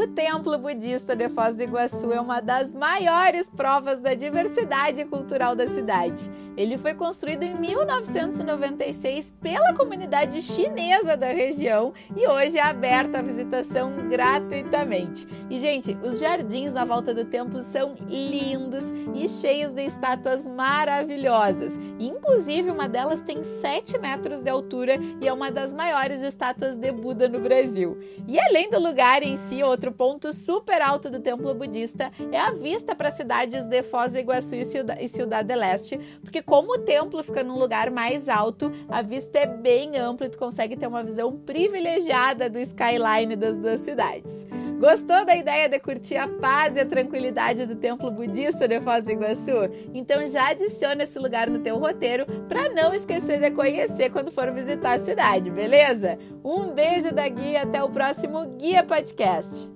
O Templo Budista de Foz do Iguaçu é uma das maiores provas da diversidade cultural da cidade. Ele foi construído em 1996 pela comunidade chinesa da região e hoje é aberto à visitação gratuitamente. E, gente, os jardins na volta do templo são lindos e cheios de estátuas maravilhosas. Inclusive, uma delas tem 7 metros de altura e é uma das maiores estátuas de Buda no Brasil. E além do lugar em si, outro ponto super alto do templo budista é a vista para as cidades de Foz do Iguaçu e Ciudad del Este, porque como o templo fica num lugar mais alto, a vista é bem ampla e tu consegue ter uma visão privilegiada do skyline das duas cidades. Gostou da ideia de curtir a paz e a tranquilidade do templo budista de Foz do Iguaçu? Então já adiciona esse lugar no teu roteiro para não esquecer de conhecer quando for visitar a cidade, beleza? Um beijo da Guia, até o próximo Guia Podcast.